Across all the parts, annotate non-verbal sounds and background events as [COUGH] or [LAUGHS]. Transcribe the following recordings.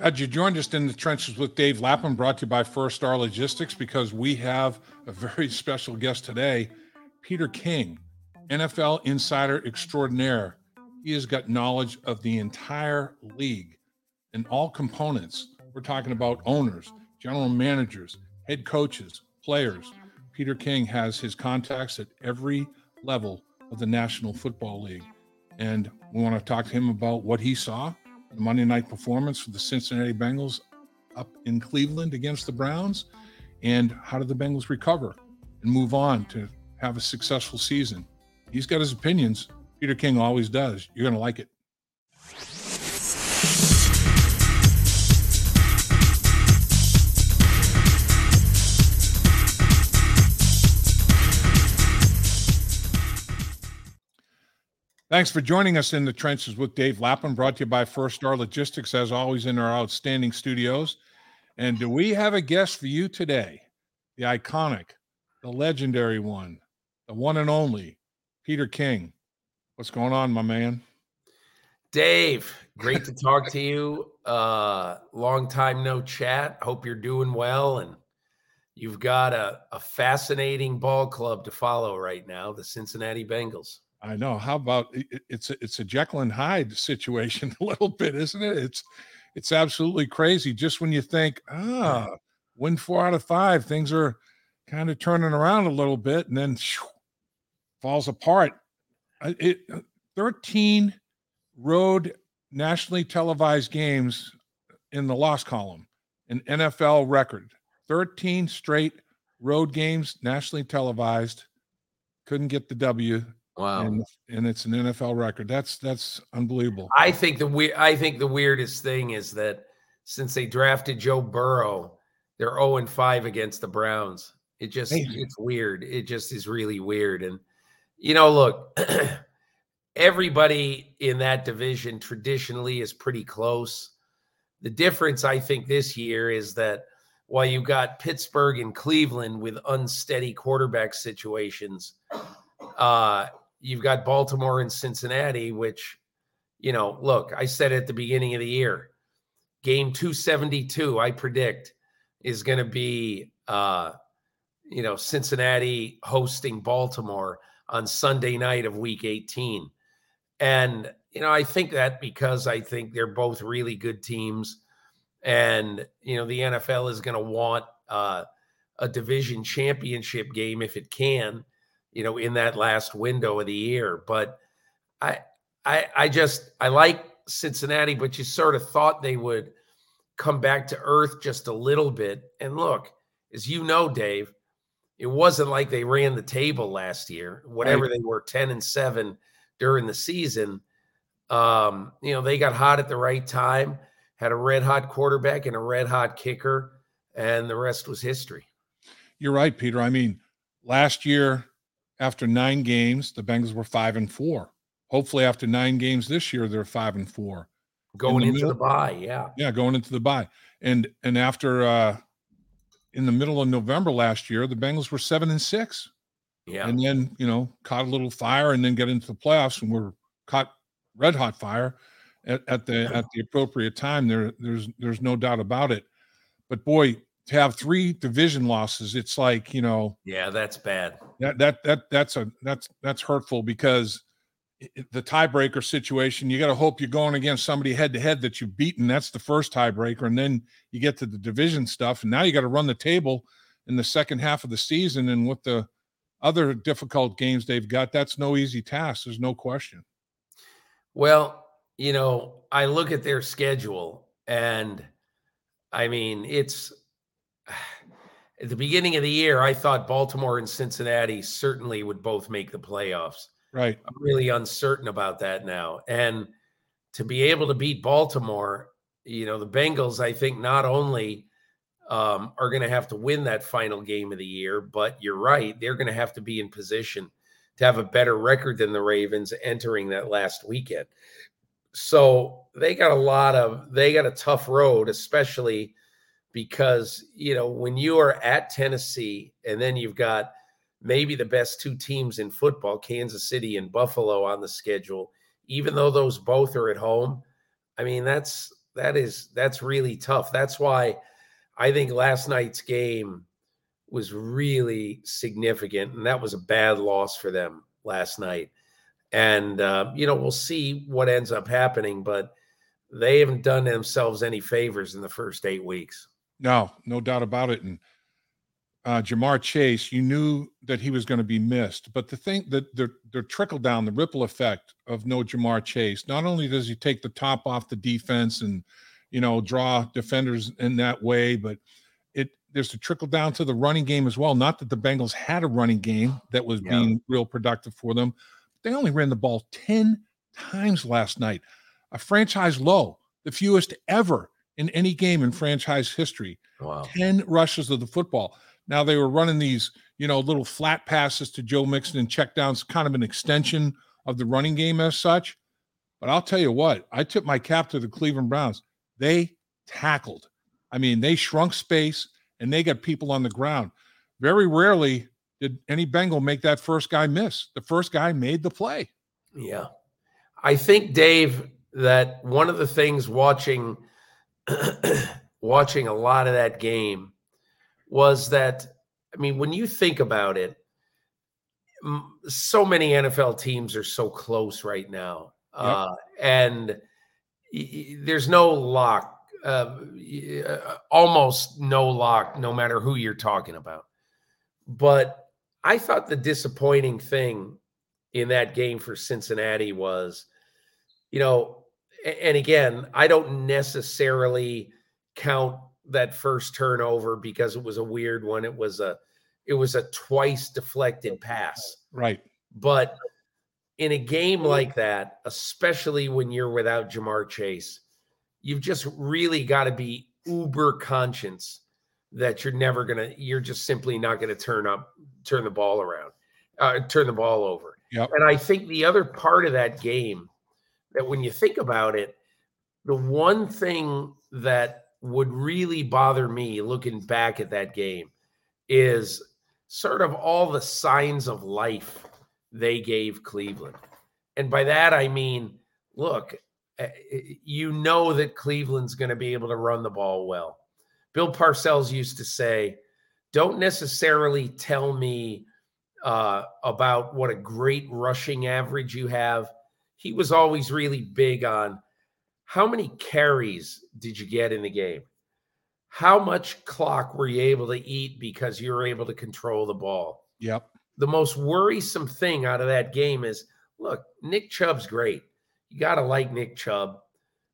Glad you joined us in the trenches with Dave Lapham, brought to you by First Star Logistics, because we have a very [LAUGHS] special guest today, Peter King, NFL insider extraordinaire. He has got knowledge of the entire league and all components. We're talking about owners, general managers, head coaches, players. Peter King has his contacts at every level of the National Football League. And we want to talk to him about what he saw Monday night performance for the Cincinnati Bengals up in Cleveland against the Browns, and how did the Bengals recover and move on to have a successful season? He's got his opinions. Peter King always does. You're going to like it. Thanks for joining us in the trenches with Dave Lapham, brought to you by First Star Logistics, as always, in our outstanding studios. And do we have a guest for you today? The iconic, the legendary one, the one and only, Peter King. What's going on, my man? Dave, great to talk to you. Uh, long time no chat. Hope you're doing well. And you've got a, a fascinating ball club to follow right now, the Cincinnati Bengals. I know. How about it's a, it's a Jekyll and Hyde situation [LAUGHS] a little bit, isn't it? It's it's absolutely crazy. Just when you think, ah, win four out of five, things are kind of turning around a little bit, and then shoo, falls apart. It uh, thirteen road nationally televised games in the loss column, an NFL record. Thirteen straight road games nationally televised. Couldn't get the W Wow. And, and it's an NFL record. That's that's unbelievable. I think the we- I think the weirdest thing is that since they drafted Joe Burrow, they're 0 and 5 against the Browns. It just Amazing. it's weird. It just is really weird. And you know, look, [CLEARS THROAT] everybody in that division traditionally is pretty close. The difference, I think, this year is that while you've got Pittsburgh and Cleveland with unsteady quarterback situations, uh, you've got Baltimore and Cincinnati, which, you know, look, I said at the beginning of the year, game 272, I predict, is going to be, uh, you know, Cincinnati hosting Baltimore on Sunday night of week 18. And, you know, I think that because I think they're both really good teams. And, you know, the NFL is going to want uh, a division championship game if it can you know, in that last window of the year. But I, I, I just I like Cincinnati, but you sort of thought they would come back to earth just a little bit. And look, as you know, Dave, it wasn't like they ran the table last year. Whatever right. they were, ten and seven during the season. Um, you know, they got hot at the right time, had a red hot quarterback and a red hot kicker, and the rest was history. You're right, Peter. I mean, last year after nine games, the Bengals were five and four. Hopefully, after nine games this year, they're five and four. Going in the into middle, the bye, yeah, yeah, going into the bye, and and after uh in the middle of November last year, the Bengals were seven and six. Yeah, and then you know caught a little fire, and then get into the playoffs, and were caught red hot fire at, at the at the appropriate time. There, there's there's no doubt about it. But boy, to have three division losses, it's like you know. Yeah, that's bad. That that that that's a that's that's hurtful because the tiebreaker situation, you got to hope you're going against somebody head to head that you've beaten. That's the first tiebreaker, and then you get to the division stuff, and now you got to run the table in the second half of the season, and with the other difficult games they've got, that's no easy task. There's no question. Well, you know, I look at their schedule, and I mean, it's at the beginning of the year, I thought Baltimore and Cincinnati certainly would both make the playoffs. Right. I'm really uncertain about that now. And to be able to beat Baltimore, you know, the Bengals, I think not only um, are going to have to win that final game of the year, but you're right, they're going to have to be in position to have a better record than the Ravens entering that last weekend. So they got a lot of, they got a tough road, especially because you know when you are at Tennessee and then you've got maybe the best two teams in football, Kansas City and Buffalo on the schedule, even though those both are at home, I mean that's that is that's really tough. That's why I think last night's game was really significant, and that was a bad loss for them last night. And uh, you know, we'll see what ends up happening, but they haven't done themselves any favors in the first eight weeks. No, no doubt about it. And uh, Ja'Marr Chase, you knew that he was going to be missed. But the thing that the, the trickle down, the ripple effect of no Ja'Marr Chase, not only does he take the top off the defense and, you know, draw defenders in that way, but it there's a trickle down to the running game as well. Not that the Bengals had a running game that was yeah. being real productive for them. They only ran the ball 10 times last night, a franchise low, the fewest ever in any game in franchise history. Wow. 10 rushes of the football. Now they were running these, you know, little flat passes to Joe Mixon and checkdowns, kind of an extension of the running game as such. But I'll tell you what, I tip my cap to the Cleveland Browns. They tackled. I mean, they shrunk space and they got people on the ground. Very rarely did any Bengal make that first guy miss. The first guy made the play. Yeah. I think Dave that one of the things watching [CLEARS THROAT] watching a lot of that game was that I mean, when you think about it, so many NFL teams are so close right now, yep. uh, and there's no lock, uh, uh, almost no lock, no matter who you're talking about. But I thought the disappointing thing in that game for Cincinnati was, you know, and again, I don't necessarily count that first turnover because it was a weird one. It was a it was a twice deflected pass. Right. But in a game like that, especially when you're without Ja'Marr Chase, you've just really got to be uber conscious that you're never gonna, you're just simply not gonna turn up, turn the ball around, uh, turn the ball over. Yep. And I think the other part of that game that when you think about it, the one thing that would really bother me looking back at that game is sort of all the signs of life they gave Cleveland. And by that, I mean, look, eh, eh, you know that Cleveland's going to be able to run the ball well. Bill Parcells used to say, don't necessarily tell me uh, about what a great rushing average you have. He was always really big on how many carries did you get in the game? How much clock were you able to eat because you were able to control the ball? Yep. The most worrisome thing out of that game is look, Nick Chubb's great. You got to like Nick Chubb.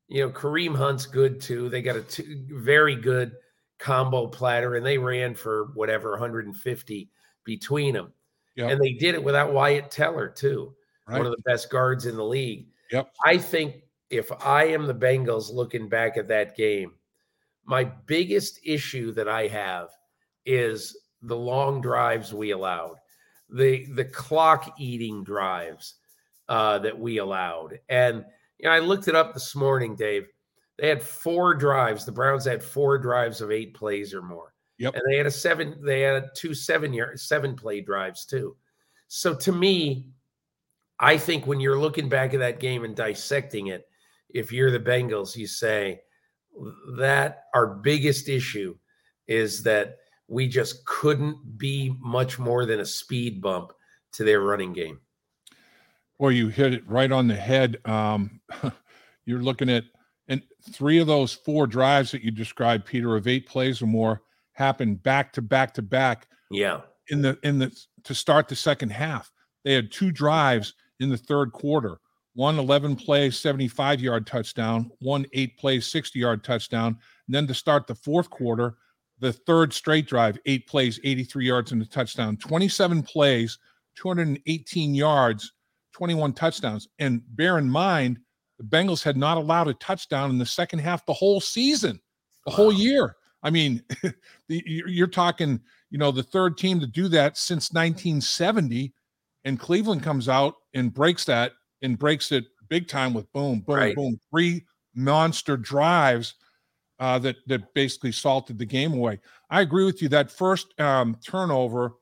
You know, Kareem Hunt's good too. They got a two, very good combo platter, and they ran for whatever 150 between them. Yep. And they did it without Wyatt Teller, too, right. one of the best guards in the league. Yep. I think if I am the Bengals looking back at that game, my biggest issue that I have is the long drives we allowed, the the clock eating drives uh, that we allowed. And you know, I looked it up this morning, Dave. They had four drives. The Browns had four drives of eight plays or more. Yep. And they had a seven, they had two seven year seven play drives too. So to me, I think when you're looking back at that game and dissecting it, if you're the Bengals, you say that our biggest issue is that we just couldn't be much more than a speed bump to their running game. Well, you hit it right on the head. Um, [LAUGHS] you're looking at, and three of those four drives that you described, Peter, of eight plays or more, happened back to back to back. Yeah. In the in the to start the second half, they had two drives in the third quarter one 11 play 75 yard touchdown, one eight play 60 yard touchdown. And then to start the fourth quarter, the third straight drive, eight plays, 83 yards and a touchdown, 27 plays, 218 yards, 21 touchdowns. And bear in mind, the Bengals had not allowed a touchdown in the second half the whole season, the wow. whole year. I mean, [LAUGHS] you're talking, you know, the third team to do that since 1970. And Cleveland comes out and breaks that and breaks it big time with boom, boom, right. boom, three monster drives uh, that that basically salted the game away. I agree with you. That first um, turnover,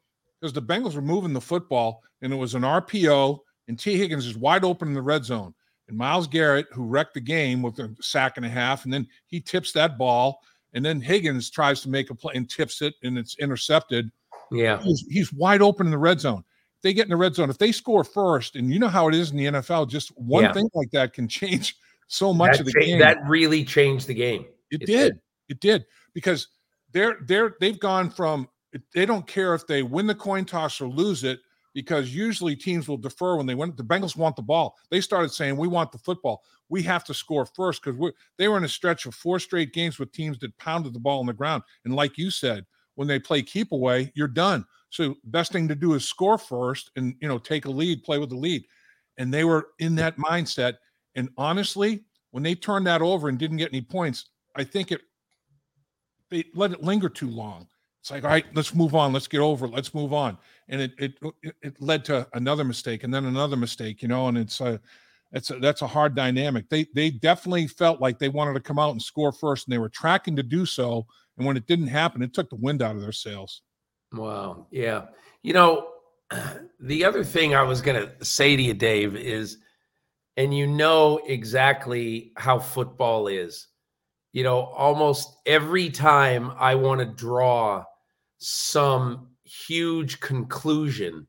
because the Bengals were moving the football, and it was an RPO, and Tee Higgins is wide open in the red zone, And Myles Garrett, who wrecked the game with a sack and a half, and then he tips that ball, and then Higgins tries to make a play and tips it, and it's intercepted. Yeah. He's, he's wide open in the red zone. They get in the red zone, if they score first, and you know how it is in the NFL, just one Yeah. thing like that can change [LAUGHS] so much that, of the cha- game. that really changed the game. It It did. did. It did because they're they're they've gone from they don't care if they win the coin toss or lose it because usually teams will defer when they win. The Bengals want the ball. They started saying we want the football. We have to score first because we they were in a stretch of four straight games with teams that pounded the ball on the ground. And like you said, when they play keep away, you're done. So best thing to do is score first and you know take a lead, play with the lead. And they were in that mindset. And honestly, when they turned that over and didn't get any points, I think it they let it linger too long. It's like, all right, let's move on. Let's get over it. Let's move on. And it it it, it led to another mistake and then another mistake, you know, and it's a it's a, that's a hard dynamic. They they definitely felt like they wanted to come out and score first and they were tracking to do so. And when it didn't happen, it took the wind out of their sails. Wow. Yeah. You know, [CLEARS THROAT] the other thing I was going to say to you, Dave, is, and you know exactly how football is. You know, almost every time I want to draw some huge conclusion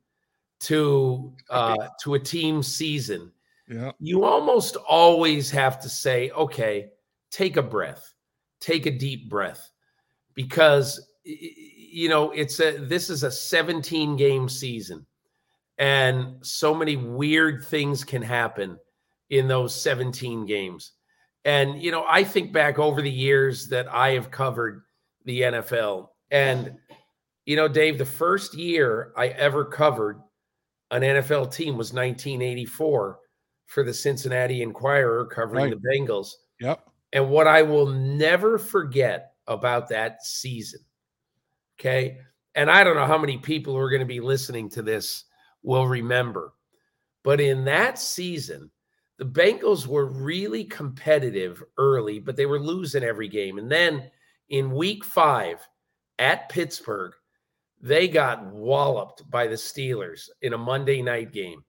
to uh, to a team season, Yeah. you almost always have to say, okay, take a breath, take a deep breath, because you know it's a this is a 17 game season, and so many weird things can happen in those 17 games. And you know, I think back over the years that I have covered the NFL, and you know, Dave, the first year I ever covered an NFL team was 1984 for the Cincinnati Enquirer covering Right. the Bengals. Yep. And what I will never forget about that season, okay, and I don't know how many people who are going to be listening to this will remember, but in that season, the Bengals were really competitive early, but they were losing every game. And then in week five at Pittsburgh, they got walloped by the Steelers in a Monday night game,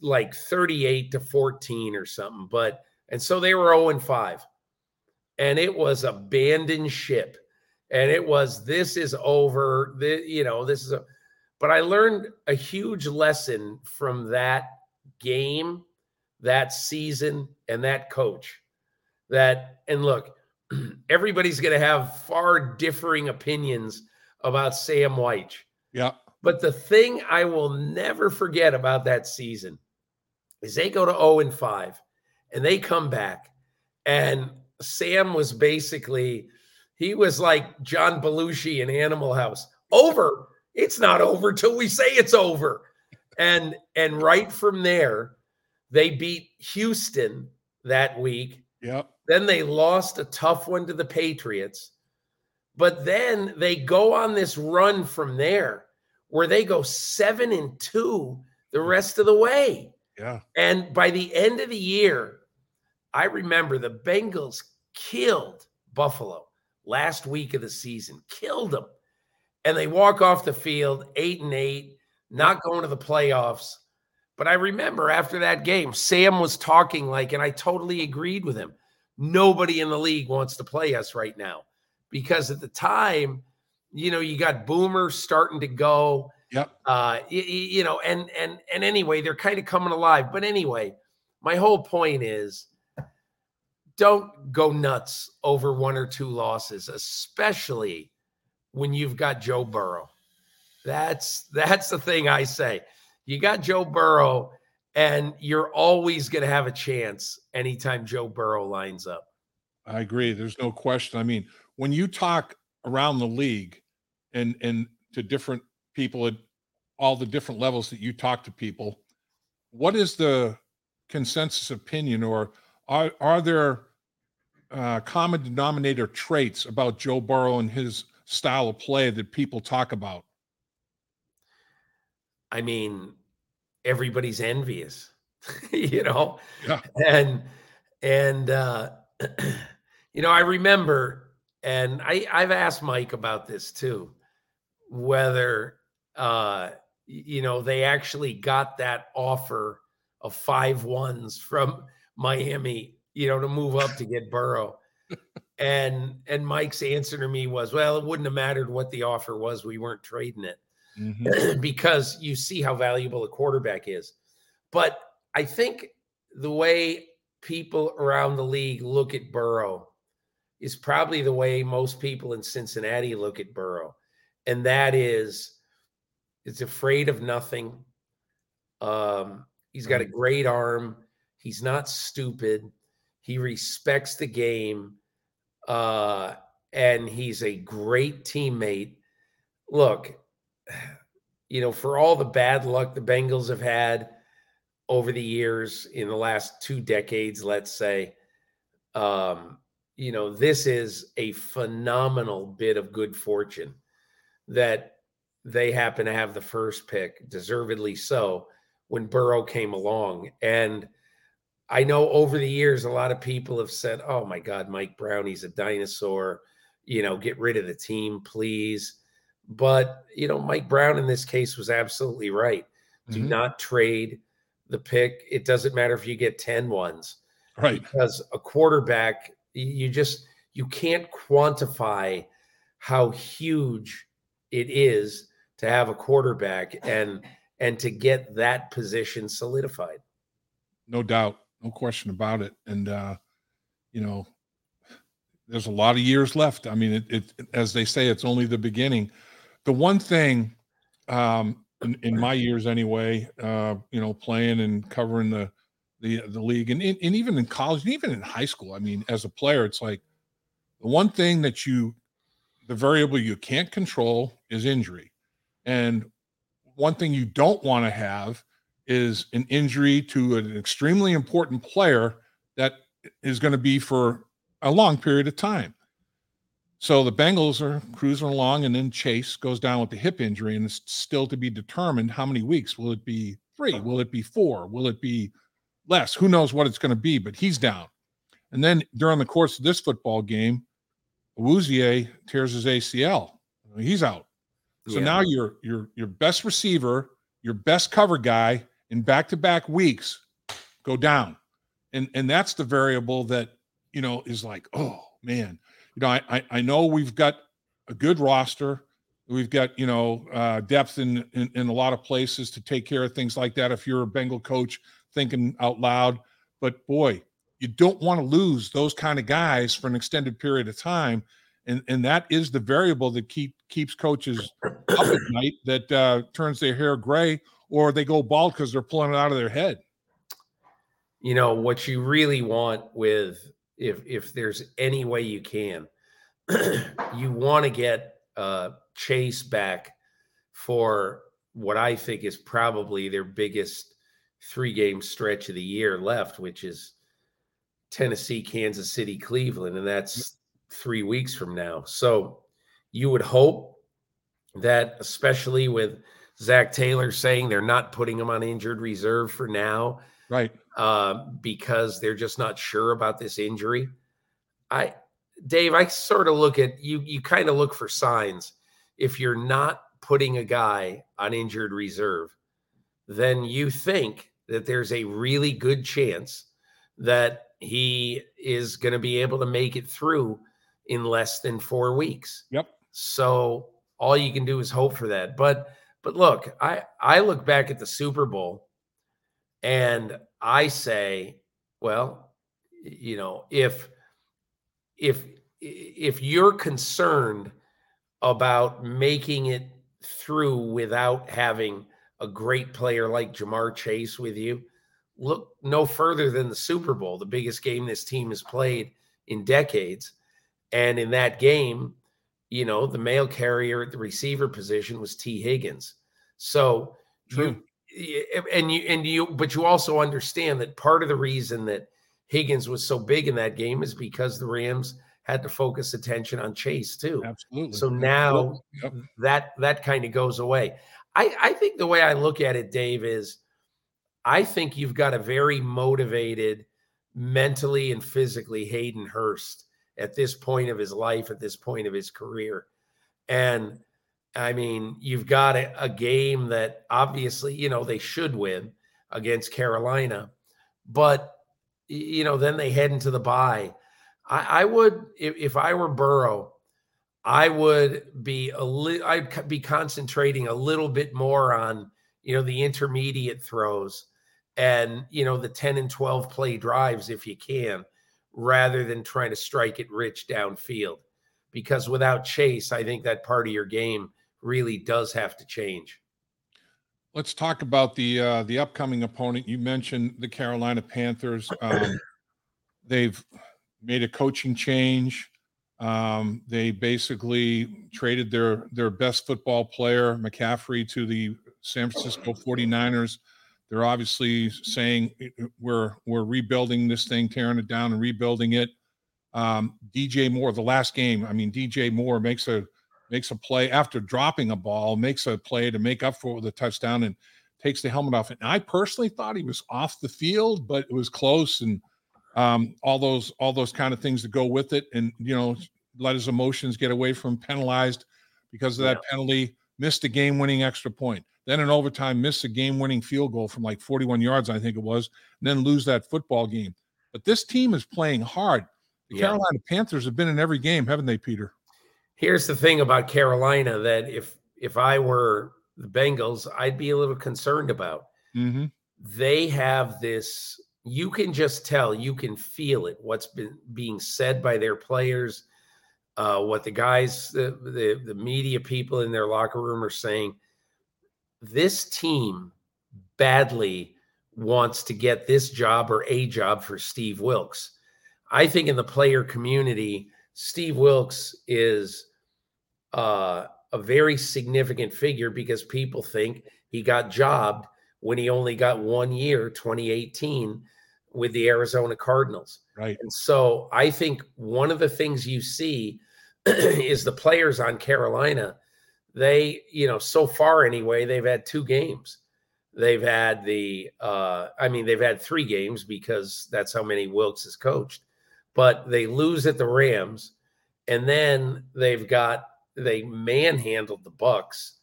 like 38 to 14 or something. But, and so they were 0 and 5. And it was abandoned ship. And it was, this is over. The, you know, this is a, but I learned a huge lesson from that game, that season, and that coach. That, and look, [CLEARS THROAT] everybody's going to have far differing opinions about Sam Wyche. Yeah. But the thing I will never forget about that season is they go to 0 and 5 and they come back. And Sam was basically, he was like John Belushi in Animal House. Over. It's not over till we say it's over. And and right from there, they beat Houston that week. Yep. Then they lost a tough one to the Patriots. But then they go on this run from there where they go seven and two the rest of the way. Yeah. And by the end of the year, I remember the Bengals killed Buffalo last week of the season, killed them. And they walk off the field eight and eight, not going to the playoffs. But I remember after that game, Sam was talking like, and I totally agreed with him. Nobody in the league wants to play us right now because at the time, you know, you got boomers starting to go Yep. uh you, you know and and and anyway they're kind of coming alive but anyway my whole point is don't go nuts over one or two losses especially when you've got joe burrow that's that's the thing i say you got joe burrow and you're always going to have a chance anytime joe burrow lines up I agree. There's no question. I mean, when you talk around the league and and to different people at all the different levels that you talk to people, what is the consensus opinion or are are there uh, common denominator traits about Joe Burrow and his style of play that people talk about? I mean, everybody's envious, [LAUGHS] you know, Yeah. and and uh, [CLEARS THROAT] you know, I remember, and I I've asked Mike about this too, whether uh, you know they actually got that offer of five ones from Miami, you know, to move up to get Burrow. and and Mike's answer to me was, well, it wouldn't have mattered what the offer was. We weren't trading it mm-hmm. [CLEARS THROAT] because you see how valuable a quarterback is. But I think the way people around the league look at Burrow is probably the way most people in Cincinnati look at Burrow. And that is it's afraid of nothing. Um, he's got a great arm. He's not stupid. He respects the game. Uh, and he's a great teammate. Look, [SIGHS] you know, for all the bad luck the Bengals have had over the years in the last two decades, let's say, um, you know, this is a phenomenal bit of good fortune that they happen to have the first pick, deservedly so, when Burrow came along. And I know over the years, a lot of people have said, oh my God, Mike Brown, he's a dinosaur. You know, get rid of the team, please. But, you know, Mike Brown in this case was absolutely right. Do mm-hmm. not trade the pick. It doesn't matter if you get 10 ones. Right. Because a quarterback, you just, you can't quantify how huge it is to have a quarterback and and to get that position solidified. No doubt, no question about it. And uh, you know, there's a lot of years left. I mean, it, it as they say, it's only the beginning. The one thing, um, in, in my years anyway, uh, you know, playing and covering the the the league, and, and even in college, and even in high school. I mean, as a player, it's like the one thing that you, the variable you can't control is injury, and one thing you don't want to have is an injury to an extremely important player that is going to be for a long period of time. So the Bengals are cruising along, and then Chase goes down with the hip injury, and it's still to be determined how many weeks. Will it be three? Will it be four? Will it be less? Who knows what it's going to be, but he's down. And then during the course of this football game, Awuzie tears his ACL. He's out. So yeah. now your your your best receiver, your best cover guy in back-to-back weeks go down. And and that's the variable that, you know, is like, oh man. You know, I I, I know we've got a good roster. We've got, you know, uh, depth in, in in a lot of places to take care of things like that if you're a Bengal coach thinking out loud. But boy, you don't want to lose those kind of guys for an extended period of time and and that is the variable that keep keeps coaches up at night that uh, turns their hair gray or they go bald because they're pulling it out of their head. You know what you really want with if if there's any way you can, [CLEARS THROAT] you want to get uh, Chase back for what I think is probably their biggest three game stretch of the year left, which is Tennessee, Kansas City, Cleveland, and that's three weeks from now. So you would hope that, especially with Zac Taylor saying they're not putting him on injured reserve for now, right? Uh, because they're just not sure about this injury. I, Dave, I sort of look at you. You kind of look for signs. If you're not putting a guy on injured reserve, then you think that there's a really good chance that he is going to be able to make it through in less than four weeks. Yep. So all you can do is hope for that. But but look, I I look back at the Super Bowl and I say, well, you know, if if if you're concerned about making it through without having a great player like Ja'Marr Chase with you, look no further than the Super Bowl, the biggest game this team has played in decades. And in that game, you know, the mail carrier at the receiver position was Tee Higgins. So True. you eh, and you and you but you also understand that part of the reason that Higgins was so big in that game is because the Rams had to focus attention on Chase too. Absolutely. So now yep. that that kind of goes away. I, I think the way I look at it, Dave, is I think you've got a very motivated mentally and physically Hayden Hurst at this point of his life, at this point of his career. And I mean, you've got a, a game that obviously, you know, they should win against Carolina. But you know, then they head into the bye. I, I would, if, if, I were Burrow, I would be a little, I'd be concentrating a little bit more on, you know, the intermediate throws and, you know, the 10 and 12 play drives if you can, rather than trying to strike it rich downfield. Because without Chase, I think that part of your game really does have to change. Let's talk about the uh, the upcoming opponent. You mentioned the Carolina Panthers. [COUGHS] Um, they've made a coaching change. Um, they basically traded their their best football player, McCaffrey, to the San Francisco 49ers. They're obviously saying we're we're rebuilding this thing, tearing it down and rebuilding it. Um, DJ Moore, the last game, I mean, DJ Moore makes a makes a play after dropping a ball, makes a play to make up for a touchdown and takes the helmet off. And I personally thought he was off the field, but it was close and um, all those all those kind of things that go with it. And you know, let his emotions get away from penalized because of that yeah. penalty, missed a game-winning extra point. Then in overtime, miss a game-winning field goal from like 41 yards, I think it was, and then lose that football game. But this team is playing hard. The yeah. Carolina Panthers have been in every game, haven't they, Peter? Here's the thing about Carolina that if if I were the Bengals, I'd be a little concerned about. Mm-hmm. They have this. You can just tell. You can feel it. What's been being said by their players, uh, what the guys, the, the the media people in their locker room are saying. This team badly wants to get this job or a job for Steve Wilks. I think in the player community, Steve Wilks is uh, a very significant figure because people think he got jobbed when he only got one year, 2018, with the Arizona Cardinals. Right. And so I think one of the things you see [CLEARS THROAT] is the players on Carolina. They, you know, so far anyway, they've had two games. They've had the, uh, I mean, they've had three games because that's how many Wilks has coached but they lose at the Rams, and then they've got they manhandled the Bucs,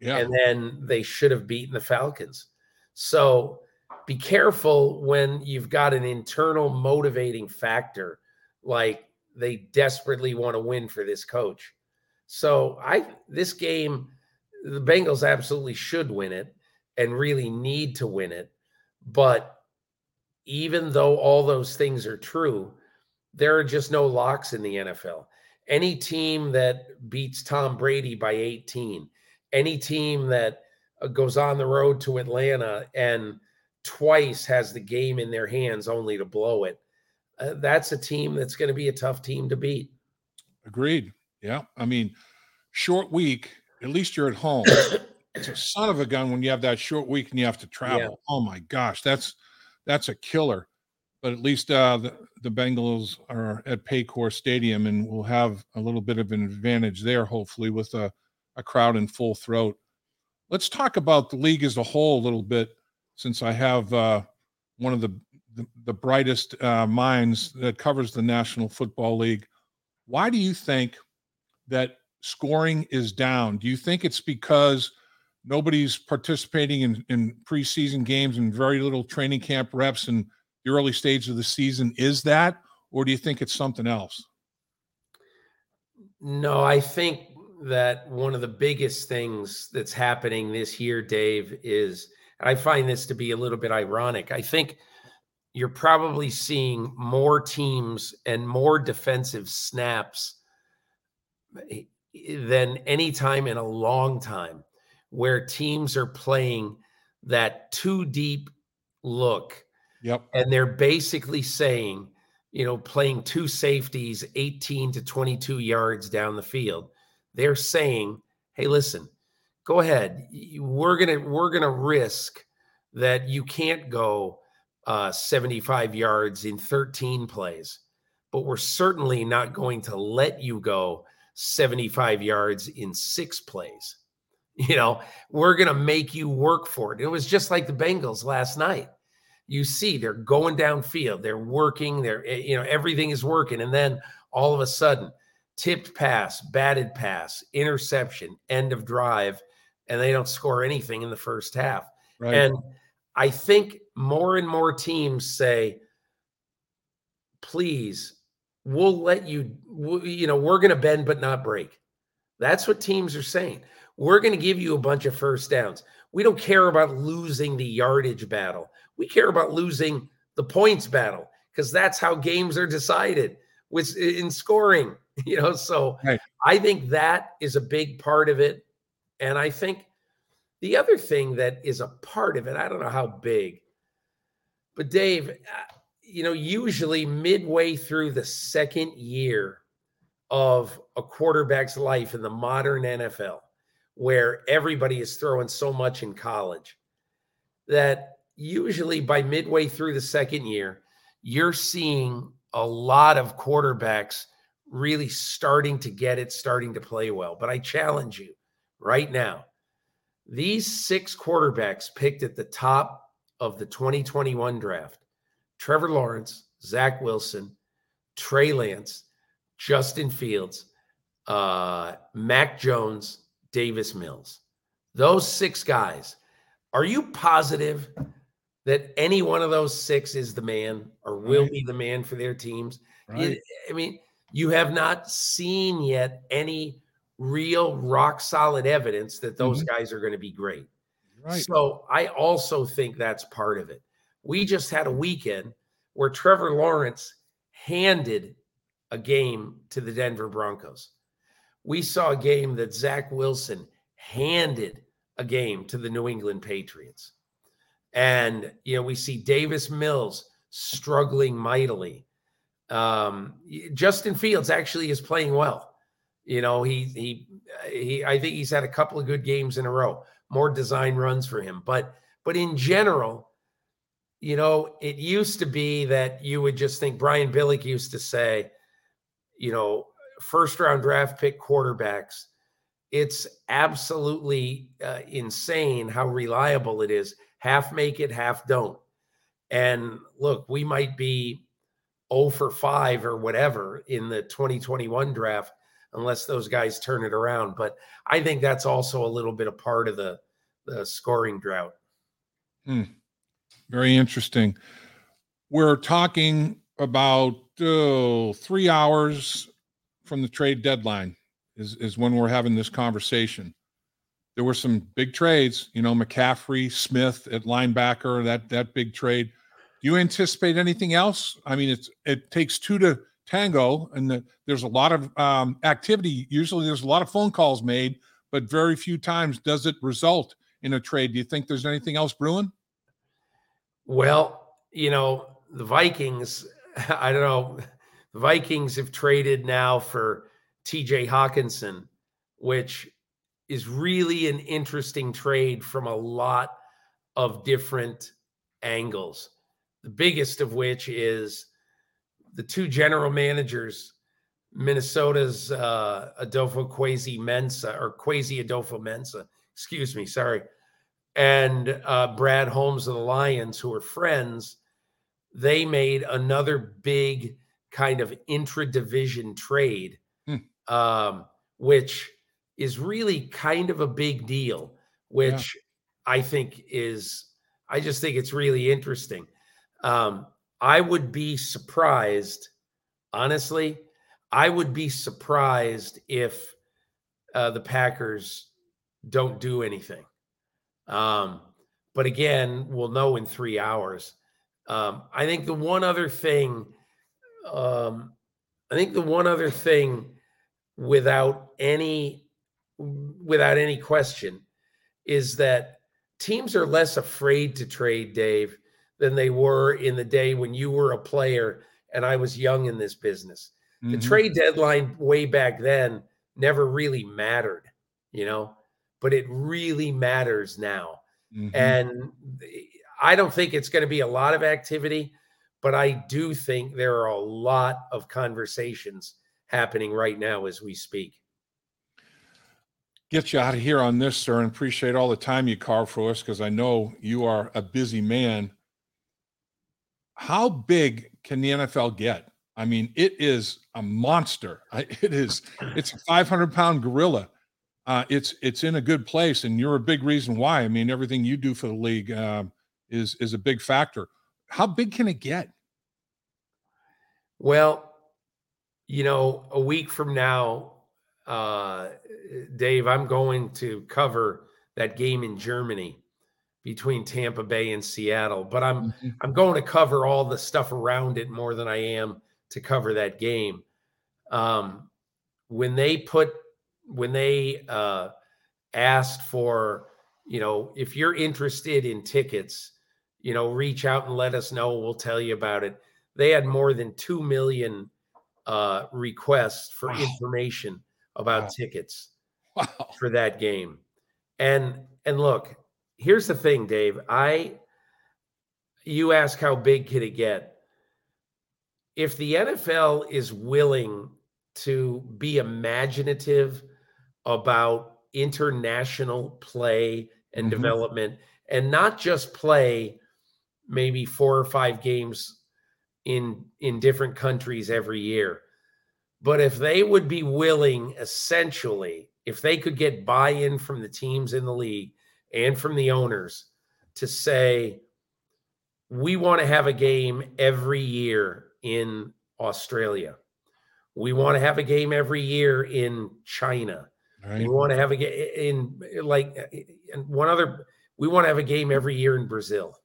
yeah. and then they should have beaten the Falcons. So be careful when you've got an internal motivating factor like they desperately want to win for this coach. So I this game the Bengals absolutely should win it and really need to win it. But even though all those things are true, there are just no locks in the NFL. Any team that beats Tom Brady by 18, any team that uh, goes on the road to Atlanta and twice has the game in their hands only to blow it, uh, that's a team that's going to be a tough team to beat. Agreed. Yeah. I mean, short week, at least you're at home. it's a son of a gun when you have that short week and you have to travel. Yeah. Oh my gosh, that's that's a killer but at least uh, the, the Bengals are at Paycor Stadium and we'll have a little bit of an advantage there, hopefully, with a, a crowd in full throat. Let's talk about the league as a whole a little bit, since I have uh, one of the, the, the brightest uh, minds that covers the National Football League. Why do you think that scoring is down? Do you think it's because nobody's participating in, in preseason games and very little training camp reps in – the early stage of the season is that, or do you think it's something else? No, I think that one of the biggest things that's happening this year, Dave, is I find this to be a little bit ironic. I think you're probably seeing more teams and more defensive snaps than any time in a long time where teams are playing that two deep look Yep. And they're basically saying, you know, playing two safeties 18 to 22 yards down the field. They're saying, "Hey, listen, go ahead. We're going to we're going to risk that you can't go uh, 75 yards in 13 plays, but we're certainly not going to let you go 75 yards in six plays. You know, we're going to make you work for it. It was just like the Bengals last night you see they're going downfield, they're working, they're eh, you know everything is working, and then all of a sudden, tipped pass, batted pass, interception, end of drive, and they don't score anything in the first half. Right. And I think more and more teams say, please, we'll let you, you know, we're going to bend but not break. That's what teams are saying. We're going to give you a bunch of first downs. We don't care about losing the yardage battle. We care about losing the points battle because that's how games are decided with in scoring, [LAUGHS] you know. So right. I think that is a big part of it. And I think the other thing that is a part of it, I don't know how big, but Dave, uh, you know, usually midway through the second year of a quarterback's life in the modern NFL, where everybody is throwing so much in college, that usually by midway through the second year, you're seeing a lot of quarterbacks really starting to get it, starting to play well. But I challenge you right now these six quarterbacks picked at the top of the 2021 draft Trevor Lawrence, Zach Wilson, Trey Lance, Justin Fields, uh, Mac Jones, Davis Mills. Those six guys. Are you positive that any one of those six is the man or will right. be the man for their teams? Right. I mean, you have not seen yet any real rock solid evidence that those mm-hmm. guys are going to be great. Right. So I also think that's part of it. We just had a weekend where Trevor Lawrence handed a game to the Denver Broncos. We saw a game that Zach Wilson handed a game to the New England Patriots. And, you know, we see Davis Mills struggling mightily. Um, Justin Fields actually is playing well. You know, he he he I think he's had a couple of good games in a row, more design runs for him. But but in general, you know, it used to be that you would just think Brian Billick used to say, you know, first round draft pick quarterbacks. It's absolutely uh, insane how reliable it is. Half make it, half don't. And look, we might be 0 for 5 or whatever in the 2021 draft unless those guys turn it around. But I think that's also a little bit a part of the the scoring drought. Hmm. Very interesting. We're talking about oh, three hours from the trade deadline is, is when we're having this conversation. There were some big trades, you know, McCaffrey, Smith at linebacker, that that big trade. Do you anticipate anything else? I mean, it's it takes two to tango and the, there's a lot of um, activity usually there's a lot of phone calls made but very few times does it result in a trade do you think there's anything else brewing well you know the vikings [LAUGHS] i don't know the vikings have traded now for T.J. Hockenson, which is really an interesting trade from a lot of different angles. The biggest of which is the two general managers, Minnesota's uh, Adolfo Kwesi Mensah or Kwesi Adolfo Mensah, excuse me, sorry, and uh, Brad Holmes of the Lions, who are friends, they made another big kind of intra division trade, hmm. um, which is really kind of a big deal, which yeah. I think is, I just think it's really interesting. Um, I would be surprised, honestly, I would be surprised if uh, the Packers don't do anything. Um, but again, we'll know in three hours. Um, I think the one other thing, um, I think the one other thing without any without any question is that teams are less afraid to trade Dave than they were in the day when you were a player and I was young in this business. Mm-hmm. The trade deadline way back then never really mattered, you know, but it really matters now. Mm-hmm. And I don't think it's going to be a lot of activity, but I do think there are a lot of conversations happening right now as we speak. Get you out of here on this, sir, and appreciate all the time you carve for us because I know you are a busy man how big can the NFL get? I mean, it is a monster. [LAUGHS] It is. It's a 500 pound gorilla. Uh, it's it's in a good place, and you're a big reason why. I mean, everything you do for the league uh, is is a big factor. How big can it get? Well, you know, a week from now, uh, Dave, I'm going to cover that game in Germany between Tampa Bay and Seattle, but I'm mm-hmm. I'm going to cover all the stuff around it more than I am to cover that game. Um, when they put when they uh, asked for, you know, if you're interested in tickets, you know, reach out and let us know. We'll tell you about it. They had more than two million uh, requests for wow. information about wow. tickets wow. for that game. And and look, here's the thing, Dave. I you ask how big can it get? If the NFL is willing to be imaginative about international play and mm-hmm. development and not just play maybe four or five games in in different countries every year but if they would be willing essentially if they could get buy-in from the teams in the league and from the owners to say we want to have a game every year in Australia. We want to have a game every year in China. Right. We want to have a game in like and one other we want to have a game every year in Brazil.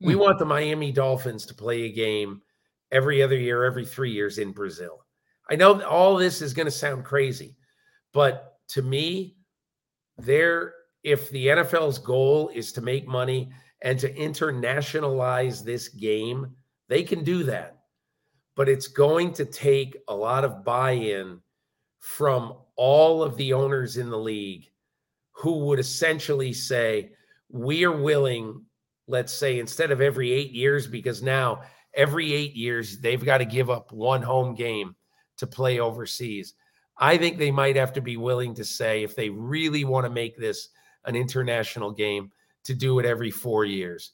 We hmm. want the Miami Dolphins to play a game every other year, every 3 years in Brazil. I know all this is going to sound crazy, but to me there if the NFL's goal is to make money and to internationalize this game, they can do that. But it's going to take a lot of buy in from all of the owners in the league who would essentially say, We are willing, let's say, instead of every eight years, because now every eight years they've got to give up one home game to play overseas. I think they might have to be willing to say, if they really want to make this an international game to do it every four years.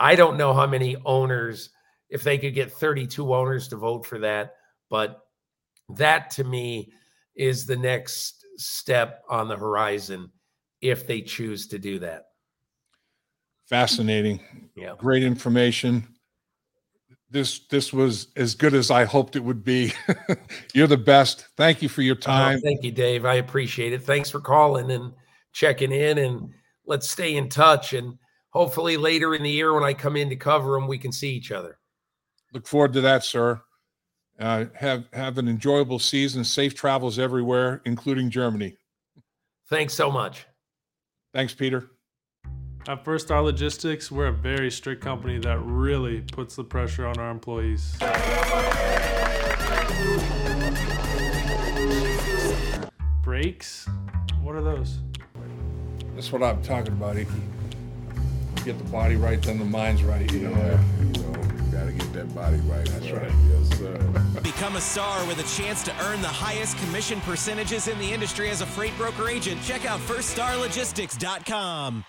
I don't know how many owners, if they could get 32 owners to vote for that, but that to me is the next step on the horizon if they choose to do that. Fascinating. Yeah. Great information. This this was as good as I hoped it would be. [LAUGHS] You're the best. Thank you for your oh, time. Oh, thank you, Dave. I appreciate it. Thanks for calling and checking in and let's stay in touch. And hopefully later in the year when I come in to cover them, we can see each other. Look forward to that, sir. Uh, have have an enjoyable season. Safe travels everywhere, including Germany. Thanks so much. Thanks, Peter. At First Star Logistics, we're a very strict company that really puts the pressure on our employees. Brakes? What are those? That's what I'm talking about. If you get the body right, then the mind's right. You know, you know, gotta get that body right. That's right. Yes, sir. Become a star with a chance to earn the highest commission percentages in the industry as a freight broker agent. Check out FirstStarLogistics.com.